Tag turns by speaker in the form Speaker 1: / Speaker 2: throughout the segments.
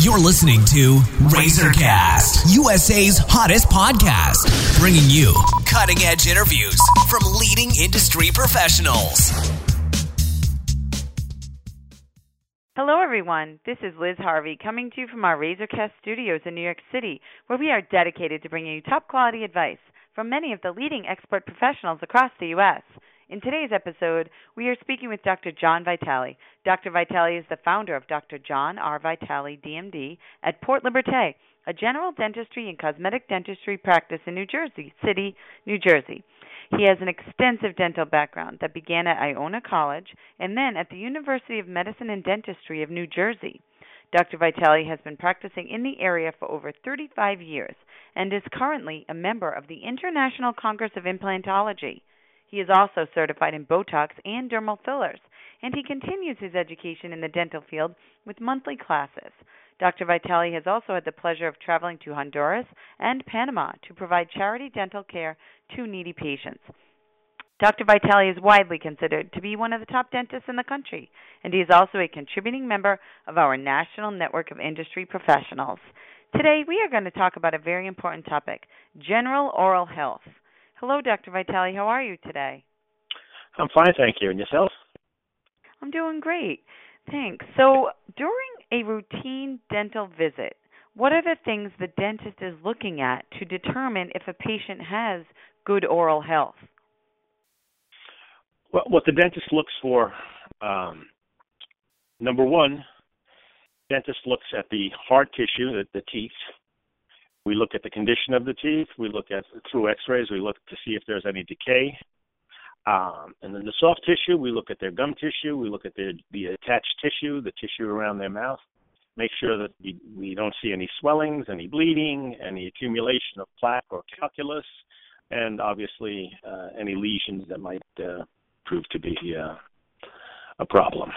Speaker 1: You're listening to Razorcast, USA's hottest podcast, bringing you cutting edge interviews from leading industry professionals.
Speaker 2: Hello, everyone. This is Liz Harvey coming to you from our Razorcast studios in New York City, where we are dedicated to bringing you top quality advice from many of the leading expert professionals across the U.S. In today's episode, we are speaking with Dr. John Vitale. Dr. Vitale is the founder of Dr. John R. Vitale, DMD, at Port Liberté, a general dentistry and cosmetic dentistry practice in New Jersey City, New Jersey. He has an extensive dental background that began at Iona College and then at the University of Medicine and Dentistry of New Jersey. Dr. Vitale has been practicing in the area for over 35 years and is currently a member of the International Congress of Implantology. He is also certified in Botox and dermal fillers, and he continues his education in the dental field with monthly classes. Dr. Vitale has also had the pleasure of traveling to Honduras and Panama to provide charity dental care to needy patients. Dr. Vitale is widely considered to be one of the top dentists in the country, and he is also a contributing member of our national network of industry professionals. Today, we are going to talk about a very important topic general oral health. Hello, Dr. Vitale. How are you today?
Speaker 3: I'm fine, thank you. And yourself?
Speaker 2: I'm doing great. Thanks. So, during a routine dental visit, what are the things the dentist is looking at to determine if a patient has good oral health?
Speaker 3: Well, what the dentist looks for, um, number one, dentist looks at the hard tissue, the, the teeth, we look at the condition of the teeth. We look at through X-rays. We look to see if there's any decay. Um, and then the soft tissue, we look at their gum tissue. We look at the the attached tissue, the tissue around their mouth. Make sure that we, we don't see any swellings, any bleeding, any accumulation of plaque or calculus, and obviously uh, any lesions that might uh, prove to be uh, a problem.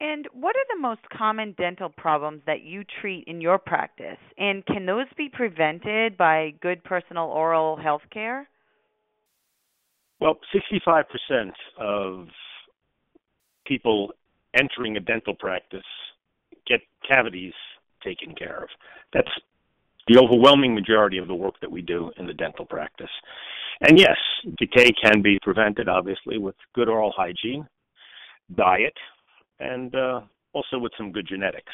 Speaker 2: And what are the most common dental problems that you treat in your practice? And can those be prevented by good personal oral health care?
Speaker 3: Well, 65% of people entering a dental practice get cavities taken care of. That's the overwhelming majority of the work that we do in the dental practice. And yes, decay can be prevented, obviously, with good oral hygiene, diet, and uh, also with some good genetics.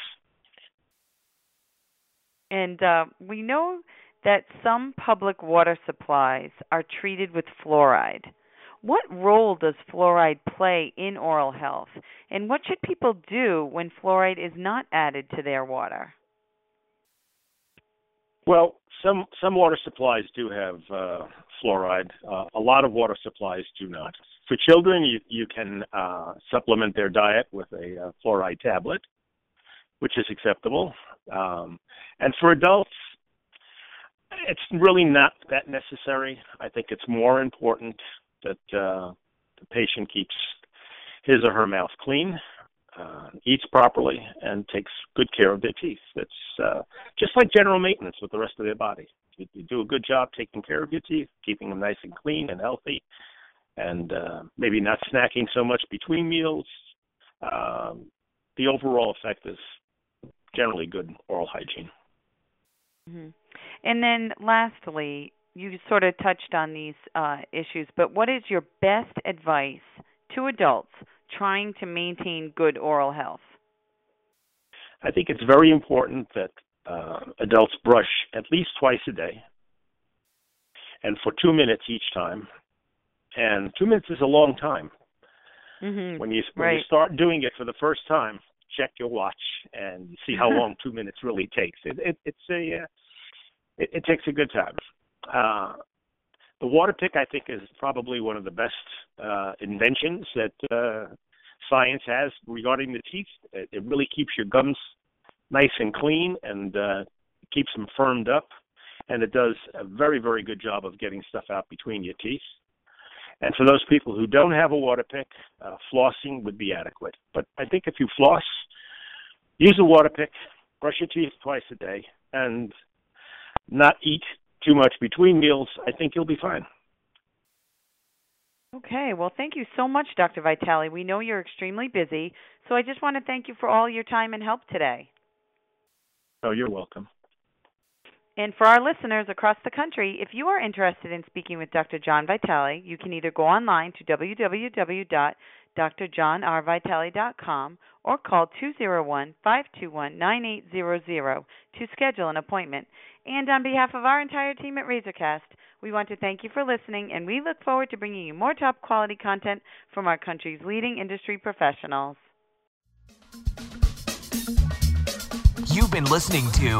Speaker 2: And uh, we know that some public water supplies are treated with fluoride. What role does fluoride play in oral health? And what should people do when fluoride is not added to their water?
Speaker 3: Well, some some water supplies do have uh, fluoride. Uh, a lot of water supplies do not. For children, you, you can uh, supplement their diet with a uh, fluoride tablet, which is acceptable. Um, and for adults, it's really not that necessary. I think it's more important that uh, the patient keeps his or her mouth clean, uh, eats properly, and takes good care of their teeth. It's uh, just like general maintenance with the rest of their body. You, you do a good job taking care of your teeth, keeping them nice and clean and healthy, and uh, maybe not snacking so much between meals. Um, the overall effect is generally good oral hygiene.
Speaker 2: Mm-hmm. And then, lastly, you sort of touched on these uh, issues, but what is your best advice to adults trying to maintain good oral health?
Speaker 3: I think it's very important that uh, adults brush at least twice a day and for two minutes each time and two minutes is a long time.
Speaker 2: Mm-hmm.
Speaker 3: When you when
Speaker 2: right.
Speaker 3: you start doing it for the first time, check your watch and see how long two minutes really takes. It, it it's a uh, it, it takes a good time. Uh, the water pick, I think, is probably one of the best uh, inventions that uh, science has regarding the teeth. It, it really keeps your gums nice and clean and uh, keeps them firmed up, and it does a very, very good job of getting stuff out between your teeth. And for those people who don't have a water pick, uh, flossing would be adequate. But I think if you floss, use a water pick, brush your teeth twice a day, and not eat too much between meals, I think you'll be fine.
Speaker 2: Okay, well, thank you so much, Dr. Vitale. We know you're extremely busy, so I just want to thank you for all your time and help today.
Speaker 3: Oh, you're welcome.
Speaker 2: And for our listeners across the country, if you are interested in speaking with Dr. John Vitale, you can either go online to www.drjohnrvitale.com or call 201-521-9800 to schedule an appointment. And on behalf of our entire team at Razorcast, we want to thank you for listening and we look forward to bringing you more top quality content from our country's leading industry professionals.
Speaker 1: You've been listening to